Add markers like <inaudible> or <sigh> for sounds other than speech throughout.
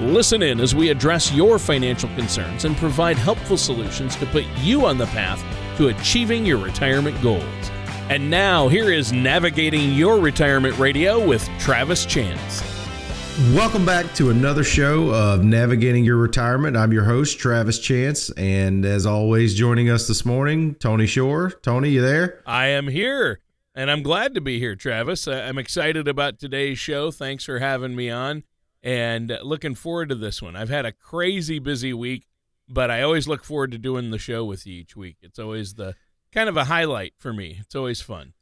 Listen in as we address your financial concerns and provide helpful solutions to put you on the path to achieving your retirement goals. And now, here is Navigating Your Retirement Radio with Travis Chance. Welcome back to another show of Navigating Your Retirement. I'm your host, Travis Chance. And as always, joining us this morning, Tony Shore. Tony, you there? I am here, and I'm glad to be here, Travis. I'm excited about today's show. Thanks for having me on and looking forward to this one. I've had a crazy busy week, but I always look forward to doing the show with you each week. It's always the kind of a highlight for me. It's always fun.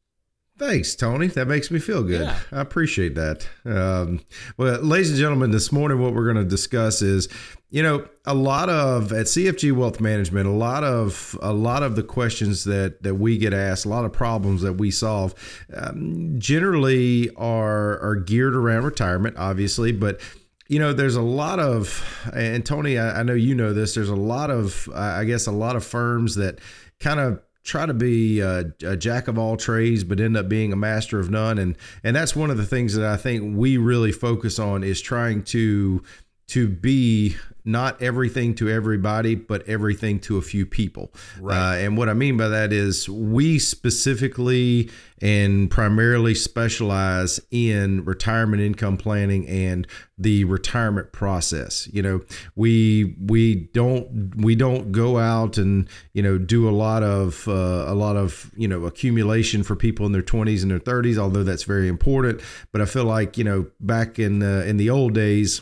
Thanks, Tony. That makes me feel good. Yeah. I appreciate that. Um, well, ladies and gentlemen, this morning what we're going to discuss is, you know, a lot of at CFG Wealth Management, a lot of a lot of the questions that that we get asked, a lot of problems that we solve, um, generally are are geared around retirement, obviously, but you know there's a lot of and tony I, I, know you know this there's a lot of i guess a lot of firms that kind of try to be a, a, jack of all trades but end up being a master of none and and that's one of the things that I think we really focus on is trying to to be not everything to everybody, but everything to a few people. Right. Uh, and what I mean by that is we specifically and primarily specialize in retirement income planning and the retirement process. You know, we we don't we don't go out and you know do a lot of uh, a lot of you know accumulation for people in their 20s and their 30s, although that's very important. But I feel like you know back in the in the old days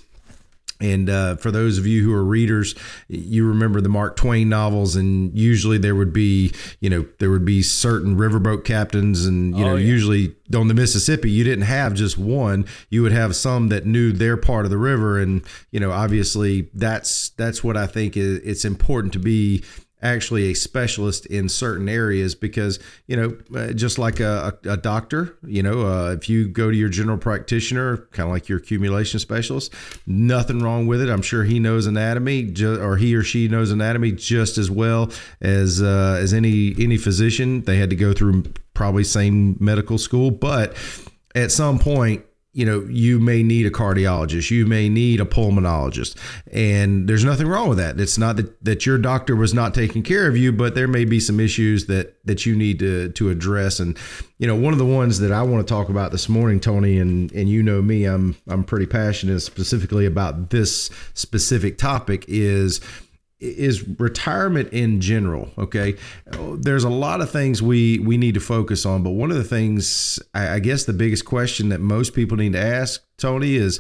and uh, for those of you who are readers, you remember the Mark Twain novels, and usually there would be, you know, there would be certain riverboat captains, and you oh, know, yeah. usually on the Mississippi, you didn't have just one; you would have some that knew their part of the river, and you know, obviously, that's that's what I think is it's important to be actually a specialist in certain areas because you know uh, just like a, a, doctor you know uh, if you go to your general practitioner kind of like your accumulation specialist nothing wrong with it. I'm sure he knows anatomy or he or she knows anatomy just as well as uh, as any any physician. They had to go through probably same medical school but at some point you know, you may need a cardiologist, you may need a pulmonologist, and there's nothing wrong with that. It's not that, that your doctor was not taking care of you, but there may be some issues that that you need to to address. And you know, one of the ones that I want to talk about this morning, Tony, and and you know me, I'm I'm pretty passionate specifically about this specific topic is is retirement in general okay there's a lot of things we we need to focus on but one of the things I, I, guess the biggest question that most people need to ask tony is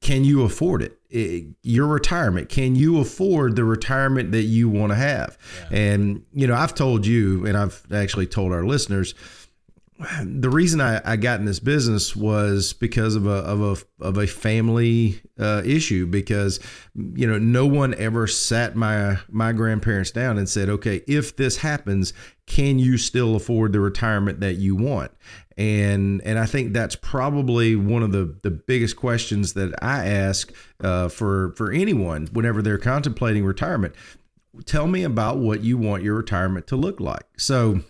can you afford it? it your retirement can you afford the retirement that you want to have yeah. and you know i've told you and i've actually told our listeners the reason I, I got in this business was because of a of a of a family uh, issue. Because you know, no one ever sat my my grandparents down and said, "Okay, if this happens, can you still afford the retirement that you want?" And and I think that's probably one of the the biggest questions that I ask uh, for for anyone whenever they're contemplating retirement. Tell me about what you want your retirement to look like. So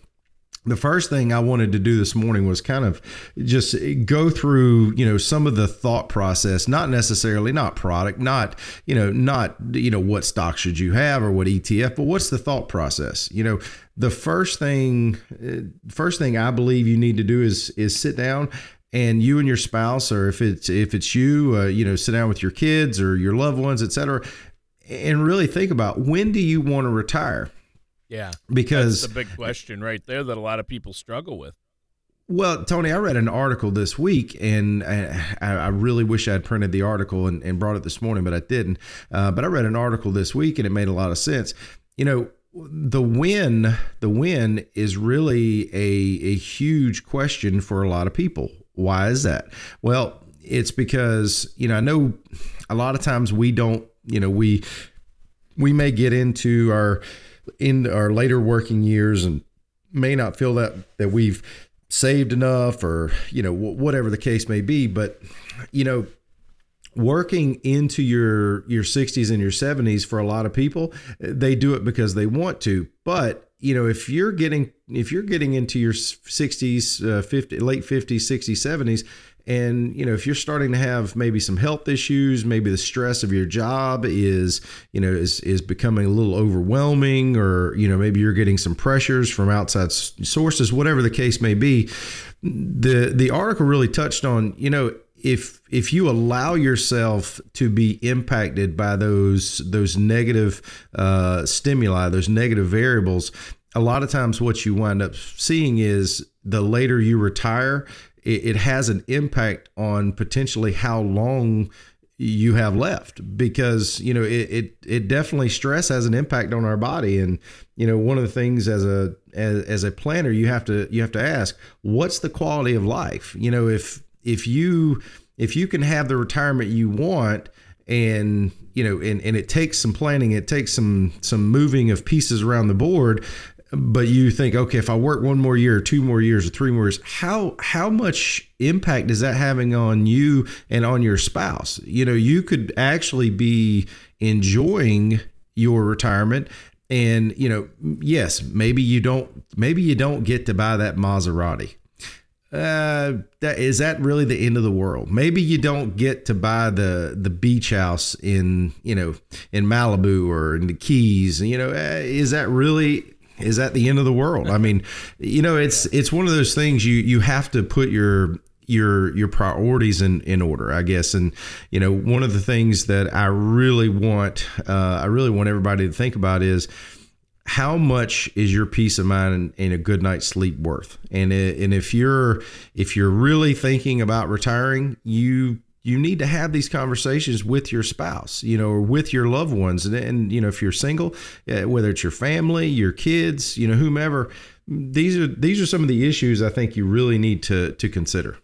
the first thing I wanted to do this morning was kind of just go through, you know, some of the thought process, not necessarily not product, not, you know, not, you know, what stock should you have or what ETF, but what's the thought process? You know, the first thing first thing I believe you need to do is is sit down and you and your spouse or if it's if it's you, uh, you know, sit down with your kids or your loved ones, et cetera, and really think about when do you want to retire? Yeah. Because that's a big question right there that a lot of people struggle with. Well, Tony, I read an article this week, and I, I really wish I'd printed the article and, and, brought it this morning, but I didn't. Uh, but I read an article this week, and it made a lot of sense. You know, the win, the win is really a a huge question for a lot of people. Why is that? Well, it's because you know I know a lot of times we don't, you know, we we may get into our in our later working years and may not feel that that we've saved enough or you know whatever the case may be but you know working into your your 60s and your 70s for a lot of people they do it because they want to. But you know if you're getting if you're getting into your 60s uh, 50 late 50s 60s 70s and you know if you're starting to have maybe some health issues maybe the stress of your job is you know is is becoming a little overwhelming or you know maybe you're getting some pressures from outside sources whatever the case may be the the article really touched on you know if if you allow yourself to be impacted by those those negative uh, stimuli those negative variables a lot of times what you wind up seeing is the later you retire it, it has an impact on potentially how long you have left because you know it, it it definitely stress has an impact on our body. And you know one of the things as a as, as a planner you have to you have to ask what's the quality of life? You know if if you if you can have the retirement you want and you know and, and it takes some planning it takes some some moving of pieces around the board but you think, okay, if I work one more year, two more years, or three more years, how how much impact is that having on you and on your spouse? You know, you could actually be enjoying your retirement and you know yes maybe you don't maybe you don't get to buy that maserati uh, that is that really the end of the world? Maybe you don't get to buy the the beach house in you know in Malibu or in the Keys. You know, uh, is that really is that the end of the world? I mean, you know, it's it's one of those things you you have to put your your your priorities in in order i guess and you know one of the things that i really want uh, i really want everybody to think about is how much is your peace of mind and, and a good night's sleep worth and it, and if you're if you're really thinking about retiring you you need to have these conversations with your spouse, you know, or with your loved ones. And, and you know, if you're single, whether it's your family, your kids, you know, whomever, these are these are some of the issues I think you really need to to consider.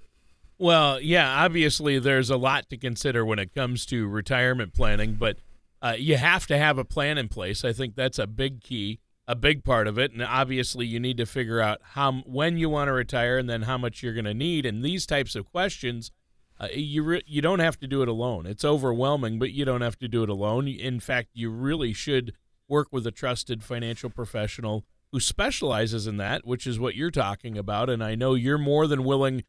Well, yeah, obviously there's a lot to consider when it comes to retirement planning, but uh, you have to have a plan in place. I think that's a big key, a big part of it, and obviously you need to figure out how when you want to retire and then how much you're going to need. And these types of questions uh, you re- you don't have to do it alone. It's overwhelming, but you don't have to do it alone. In fact, you really should work with a trusted financial professional who specializes in that, which is what you're talking about. And I know you're more than willing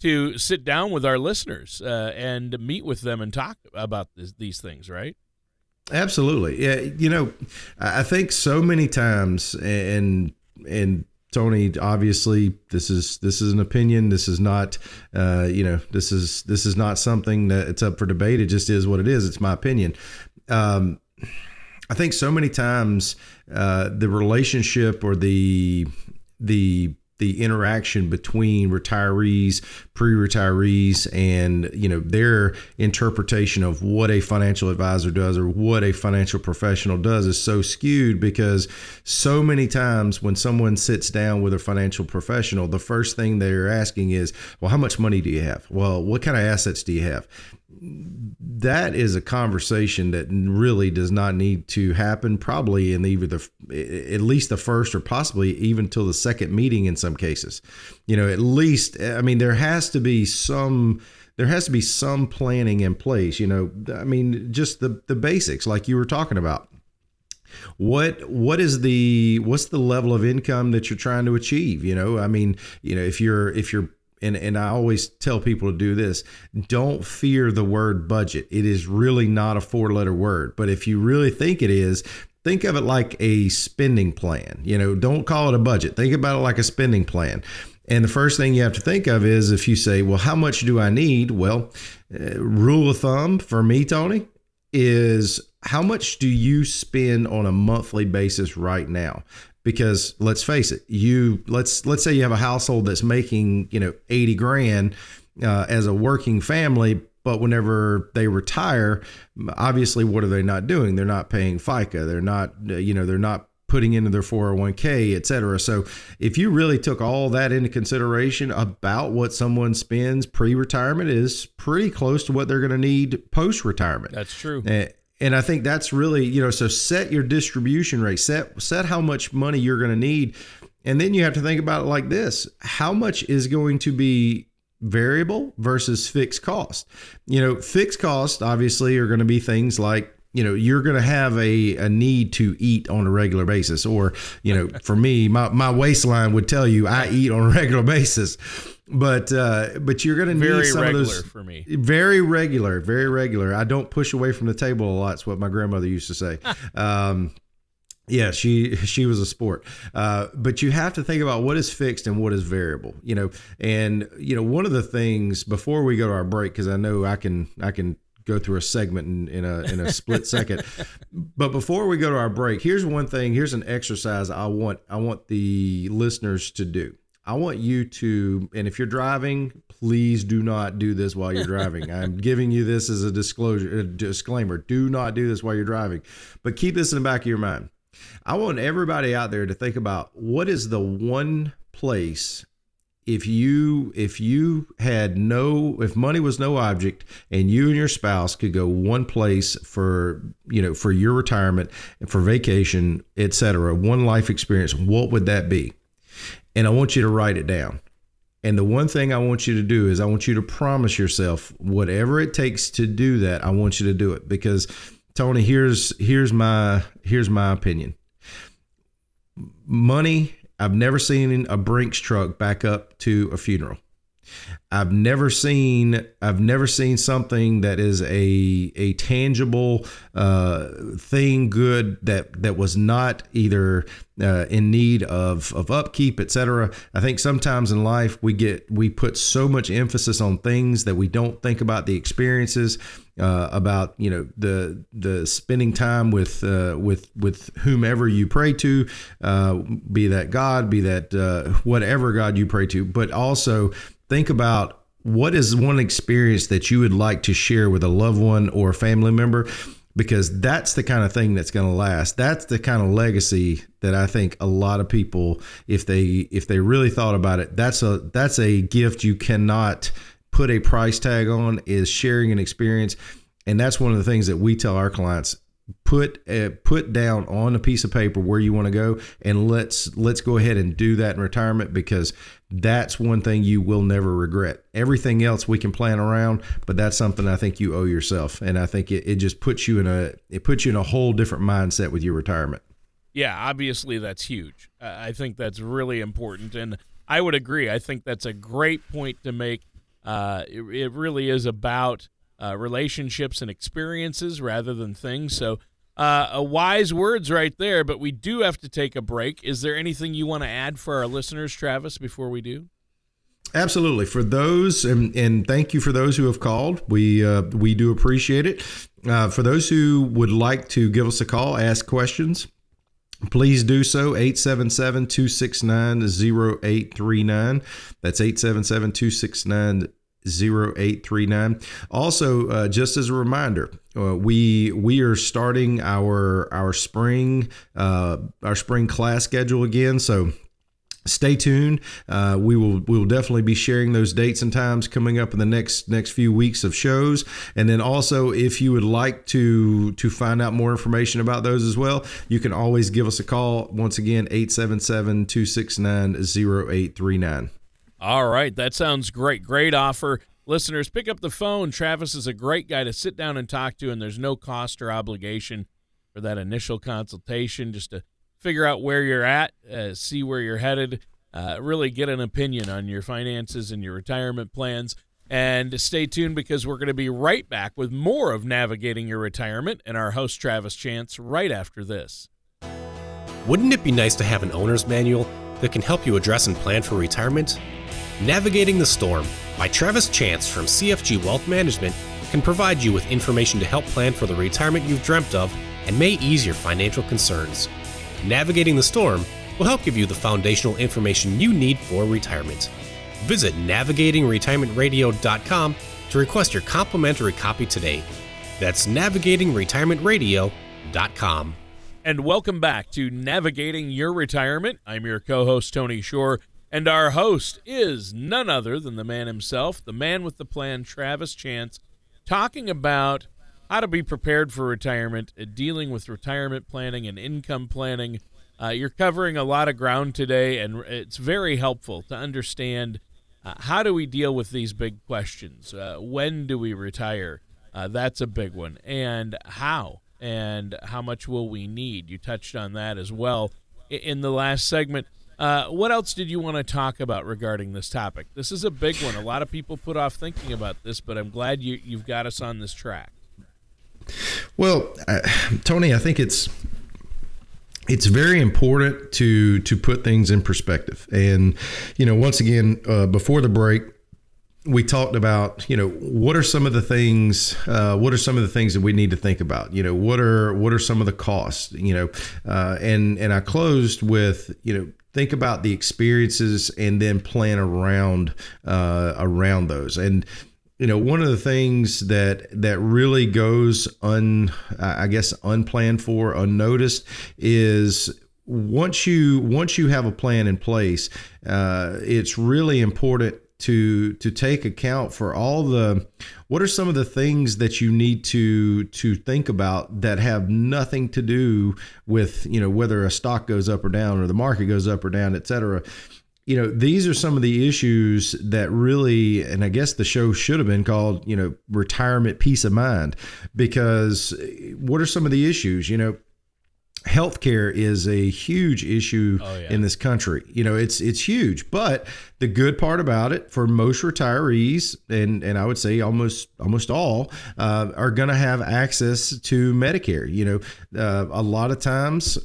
to sit down with our listeners uh, and meet with them and talk about this, these things, right? Absolutely. Yeah, you know, I think so many times, and and Tony, obviously, this is this is an opinion. This is not, uh, you know, this is this is not something that it's up for debate. It just is what it is. It's my opinion. Um, I think so many times uh, the relationship or the the the interaction between retirees, pre-retirees, and you know their interpretation of what a financial advisor does or what a financial professional does is so skewed because so many times when someone sits down with a financial professional, the first thing they're asking is, "Well, how much money do you have? Well, what kind of assets do you have?" that is a conversation that really does not need to happen probably in either the at least the first or possibly even till the second meeting in some cases you know at least i mean there has to be some there has to be some planning in place you know i mean just the the basics like you were talking about what what is the what's the level of income that you're trying to achieve you know i mean you know if you're if you're and and I always tell people to do this. Don't fear the word budget. It is really not a four letter word, but if you really think it is, think of it like a spending plan. You know, don't call it a budget. Think about it like a spending plan. And the first thing you have to think of is if you say, "Well, how much do I need?" Well, uh, rule of thumb for me, Tony, is how much do you spend on a monthly basis right now? because let's face it you let's let's say you have a household that's making you know 80 grand uh, as a working family but whenever they retire obviously what are they not doing they're not paying fica they're not you know they're not putting into their 401k et cetera so if you really took all that into consideration about what someone spends pre-retirement is pretty close to what they're going to need post-retirement that's true and, and I think that's really, you know, so set your distribution rate, set set how much money you're going to need. And then you have to think about it like this. How much is going to be variable versus fixed cost? You know, fixed cost obviously are going to be things like you know you're going to have a, a need to eat on a regular basis or you know for me my, my waistline would tell you i eat on a regular basis but uh, but you're going to need some of those for me. Very regular, very regular. I don't push away from the table a lot. It's what my grandmother used to say. <laughs> um, yeah, she she was a sport, uh, but you have to think about what is fixed and what is variable. You know, and you know one of the things before we go to our break because I know I can I can go through a segment in, in a in a split <laughs> second. But before we go to our break, here's one thing. Here's an exercise I want I want the listeners to do. I want you to, and if you're driving, please do not do this while you're driving. <laughs> I'm giving you this as a disclosure, a disclaimer. Do not do this while you're driving, but keep this in the back of your mind. I want everybody out there to think about what is the one place if you if you had no if money was no object and you and your spouse could go one place for you know for your retirement and for vacation etc one life experience what would that be and I want you to write it down. And the one thing I want you to do is I want you to promise yourself whatever it takes to do that, I want you to do it because Tony, here's here's my here's my opinion. Money, I've never seen a Brinks truck back up to a funeral. I've never seen I've never seen something that is a a tangible uh, thing good that that was not either uh, in need of of upkeep, etc. I think sometimes in life we get we put so much emphasis on things that we don't think about the experiences. Uh, about you know the the spending time with uh, with with whomever you pray to, uh, be that God, be that uh, whatever God you pray to, but also think about what is one experience that you would like to share with a loved one or a family member because that's the kind of thing that's going to last. That's the kind of legacy that i think a lot of people if they if they really thought about it that's a that's a gift you cannot put a price tag on is sharing an experience. And that's one of the things that we tell our clients put uh, put down on a piece of paper where you want to go and let's let's go ahead and do that in retirement because that's one thing you will never regret. Everything else we can plan around but that's something i think you owe yourself. And i think it, it just puts you in a it puts you in a whole different mindset with your retirement. Yeah obviously that's huge. I think that's really important. And i would agree. I think that's a great point to make uh, it, it really is about uh, relationships and experiences rather than things. So, uh, wise words right there. But we do have to take a break. Is there anything you want to add for our listeners, Travis, before we do? Absolutely. For those, and, and thank you for those who have called. We uh, we do appreciate it. Uh, for those who would like to give us a call, ask questions, please do so 877-269-0839 that's 877-269 0839 also uh, just as a reminder uh, we we are starting our our spring uh, our spring class schedule again. So stay tuned uh, we will we will definitely be sharing those dates and times coming up in the next next few weeks of shows and then also if you would like to to find out more information about those as well you can always give us a call once again 877-269-0839 all right, that sounds great. Great offer. Listeners, pick up the phone. Travis is a great guy to sit down and talk to, and there's no cost or obligation for that initial consultation just to figure out where you're at, uh, see where you're headed, uh, really get an opinion on your finances and your retirement plans. And stay tuned because we're going to be right back with more of Navigating Your Retirement and our host, Travis Chance, right after this. Wouldn't it be nice to have an owner's manual that can help you address and plan for retirement? Navigating the Storm by Travis Chance from CFG Wealth Management can provide you with information to help plan for the retirement you've dreamt of and may ease your financial concerns. Navigating the Storm will help give you the foundational information you need for retirement. Visit navigatingretirementradio.com to request your complimentary copy today. That's navigatingretirementradio.com. And welcome back to Navigating Your Retirement. I'm your co host, Tony Shore. And our host is none other than the man himself, the man with the plan, Travis Chance, talking about how to be prepared for retirement, uh, dealing with retirement planning and income planning. Uh, you're covering a lot of ground today, and it's very helpful to understand uh, how do we deal with these big questions. Uh, when do we retire? Uh, that's a big one, and how and how much will we need? You touched on that as well in the last segment. What else did you want to talk about regarding this topic? This is a big one. A lot of people put off thinking about this, but I'm glad you, you've got us on this track. Well, uh, Tony, I think it's it's very important to to put things in perspective. And you know, once again, uh, before the break, we talked about you know what are some of the things uh, what are some of the things that we need to think about? You know what are what are some of the costs you know? Uh, and and I closed with you know think about the experiences and then plan around uh, around those. And you know one of the things that that really goes un I guess unplanned for unnoticed is once you once you have a plan in place uh, it's really important to to take account for all the what are some of the things that you need to to think about that have nothing to do with you know whether a stock goes up or down or the market goes up or down et cetera you know, these are some of the issues that really, and I guess the show should have been called, you know, retirement peace of mind, because what are some of the issues? You know, healthcare is a huge issue oh, yeah. in this country. You know, it's it's huge. But the good part about it for most retirees, and and I would say almost almost all, uh, are going to have access to Medicare. You know, uh, a lot of times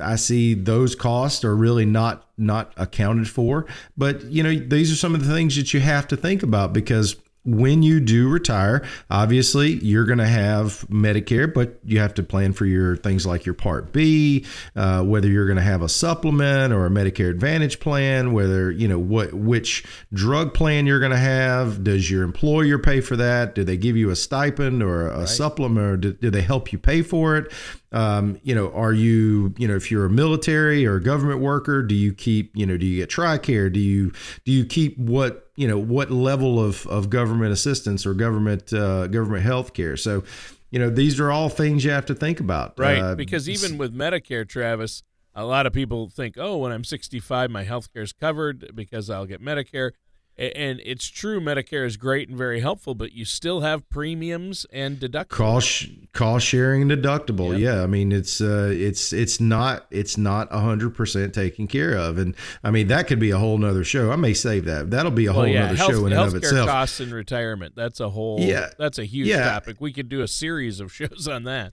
I see those costs are really not not accounted for. But you know, these are some of the things that you have to think about because when you do retire, obviously you're going to have Medicare, but you have to plan for your things like your Part B, uh, whether you're going to have a supplement or a Medicare Advantage plan, whether you know what which drug plan you're going to have. Does your employer pay for that? Do they give you a stipend or a right. supplement, or do, do they help you pay for it? Um, you know, are you, you know, if you're a military or a government worker, do you keep, you know, do you get TRICARE? Do you, do you keep what, you know, what level of, of government assistance or government, uh, government health care? So, you know, these are all things you have to think about. Right. Uh, because even with Medicare, Travis, a lot of people think, oh, when I'm 65, my health care is covered because I'll get Medicare and it's true medicare is great and very helpful but you still have premiums and deductibles cost cost sharing deductible. Yep. yeah i mean it's uh it's it's not it's not 100% taken care of. And i mean that could be a whole nother show. I may save that. That'll be a whole well, yeah, nother health, show in and of itself. costs in retirement. That's a whole yeah. that's a huge yeah. topic. We could do a series of <laughs> shows on that.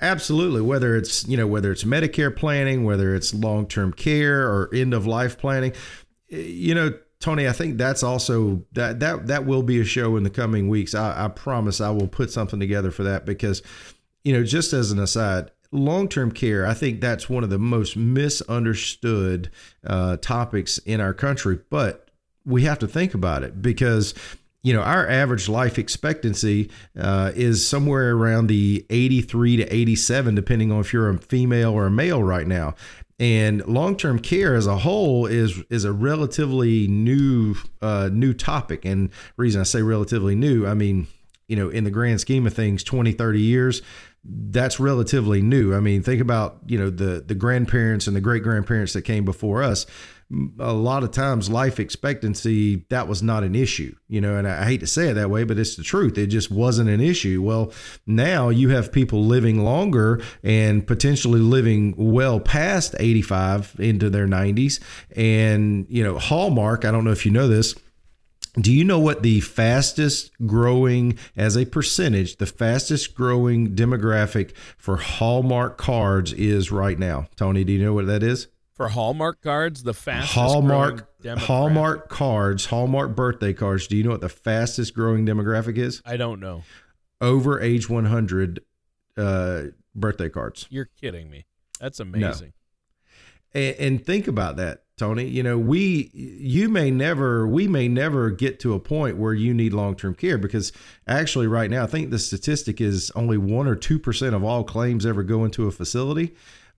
Absolutely. Whether it's, you know, whether it's Medicare planning, whether it's long term care or end of life planning, you know, Tony, I think that's also that that that will be a show in the coming weeks. I, I promise I will put something together for that because, you know, just as an aside, long term care, I think that's one of the most misunderstood uh, topics in our country. But we have to think about it because you know our average life expectancy uh, is somewhere around the 83 to 87 depending on if you're a female or a male right now and long-term care as a whole is is a relatively new uh, new topic. And reason i say relatively new i mean you know in the grand scheme of things 20 30 years that's relatively new. I mean think about you know the the grandparents and the great grandparents that came before us a lot of times life expectancy that was not an issue you know and i hate to say it that way but it's the truth it just wasn't an issue well now you have people living longer and potentially living well past 85 into their 90s and you know hallmark i don't know if you know this do you know what the fastest growing, as a percentage, the fastest growing demographic for Hallmark cards is right now? Tony, do you know what that is? For Hallmark cards, the fastest Hallmark Hallmark cards, Hallmark birthday cards. Do you know what the fastest growing demographic is? I don't know. Over age 100 uh, birthday cards. You're kidding me. That's amazing. No. And, and think about that, Tony. You know, we, you may never, we may never get to a point where you need long term care because actually, right now, I think the statistic is only one or two percent of all claims ever go into a facility.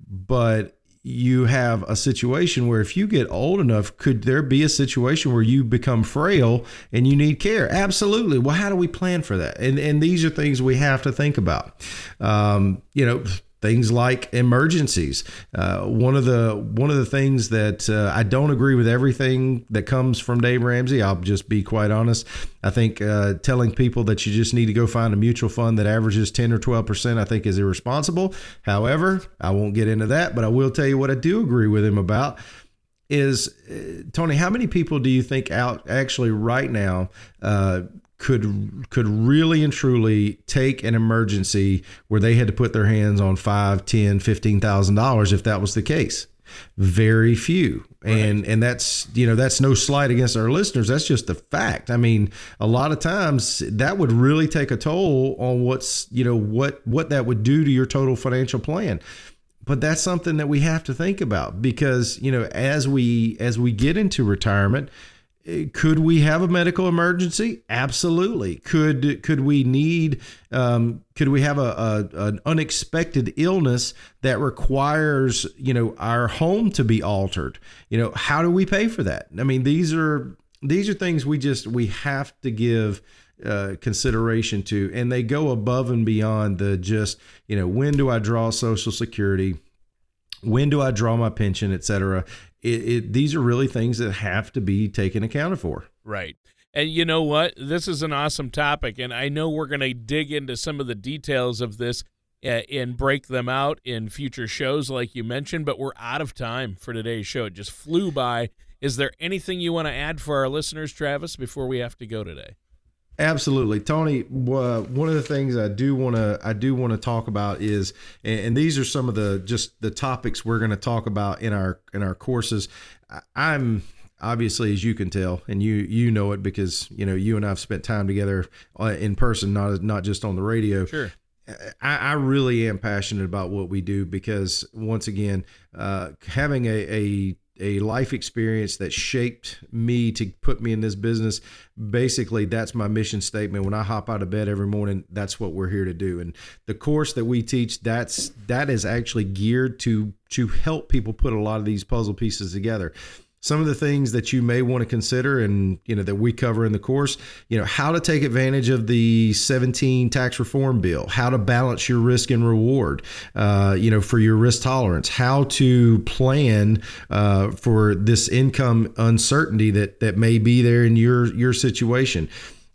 But you have a situation where if you get old enough, could there be a situation where you become frail and you need care? Absolutely. Well, how do we plan for that? And and these are things we have to think about. Um, you know, things like emergencies. Uh, one of the one of the things that uh, I don't agree with everything that comes from Dave Ramsey. I'll just be quite honest. I think uh, telling people that you just need to go find a mutual fund that averages ten or twelve percent, I think, is irresponsible. However, I won't get into that, but I will tell you what I do agree with him about is uh, Tony. How many people do you think out actually right now uh, could could really and truly take an emergency where they had to put their hands on five, ten, fifteen thousand dollars if that was the case. Very few. Right. And and that's you know, that's no slight against our listeners. That's just the fact. I mean, a lot of times that would really take a toll on what's you know what what that would do to your total financial plan but that's something that we have to think about because you know as we as we get into retirement could we have a medical emergency? Absolutely. Could could we need um, could we have a, a, an unexpected illness that requires you know our home to be altered? You know how do we pay for that? I mean these are these are things we just we have to give uh, consideration to, and they go above and beyond the just you know when do I draw Social Security when do I draw my pension, et cetera it, it, these are really things that have to be taken accounted for. Right. And you know what? This is an awesome topic, and I know we're going to dig into some of the details of this uh, and break them out in future shows, like you mentioned. But we're out of time for today's show. It just flew by. Is there anything you want to add for our listeners, Travis, before we have to go today? Absolutely, Tony. Uh, one of the things I do want to I do want to talk about is, and, and, these are some of the just the topics we're going to talk about in our in our courses. I'm obviously, as you can tell, and you you know it because you know you and I've spent time together uh, in person, not not just on the radio. Sure. I, I really am passionate about what we do because once again, uh, having a, a a life experience that shaped me to put me in this business. Basically, that's my mission statement. When I hop out of bed every morning, that's what we're here to do. And the course that we teach, that's that is actually geared to to help people put a lot of these puzzle pieces together some of the things that you may want to consider and you know that we cover in the course you know how to take advantage of the 17 tax reform bill how to balance your risk and reward uh, you know for your risk tolerance how to plan uh, for this income uncertainty that that may be there in your your situation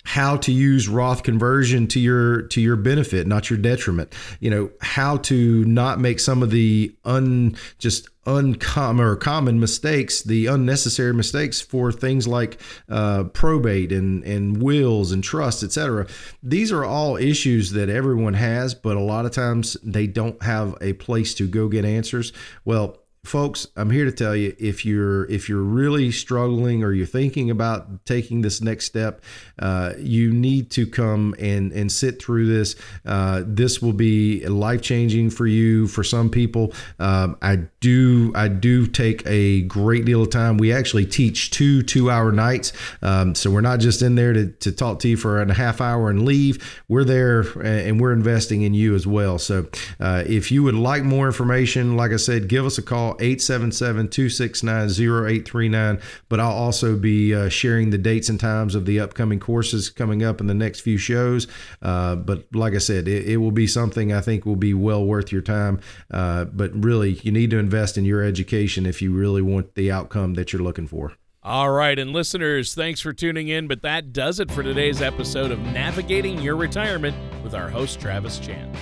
how to use Roth conversion to your to your benefit, not your detriment. You know how to not make some of the un just uncommon or common mistakes, the unnecessary mistakes for things like uh, probate and and wills and trust, etc. These are all issues that everyone has, but a lot of times they don't have a place to go get answers. Well, folks i'm here to tell you if you're if you're really struggling or you're thinking about taking this next step uh, you need to come and and sit through this. Uh, this will be life changing for you for some people. Um, i do i do take a great deal of time. We actually teach two two hour nights. Um, so we're not just in there to, to talk to you for a half hour and leave. We're there and we're investing in you as well. So uh, if you would like more information like i said give us a call 877 269 0839. But I'll also be uh, sharing the dates and times of the upcoming courses coming up in the next few shows. Uh, but like I said, it, it, will be something I think will be well worth your time. Uh, but really, you need to invest in your education if you really want the outcome that you're looking for. All right, and listeners, thanks for tuning in. But that does it for today's episode of Navigating Your Retirement with our host, Travis Chance.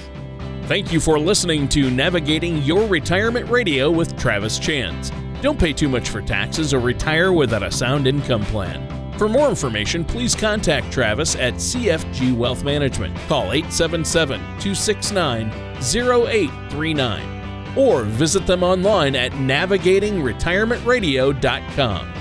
Thank you for listening to Navigating Your Retirement Radio with Travis Chance. Don't pay too much for taxes or retire without a sound income plan. For more information, please contact Travis at CFG Wealth Management. Call 877 269 0839 or visit them online at navigatingretirementradio.com.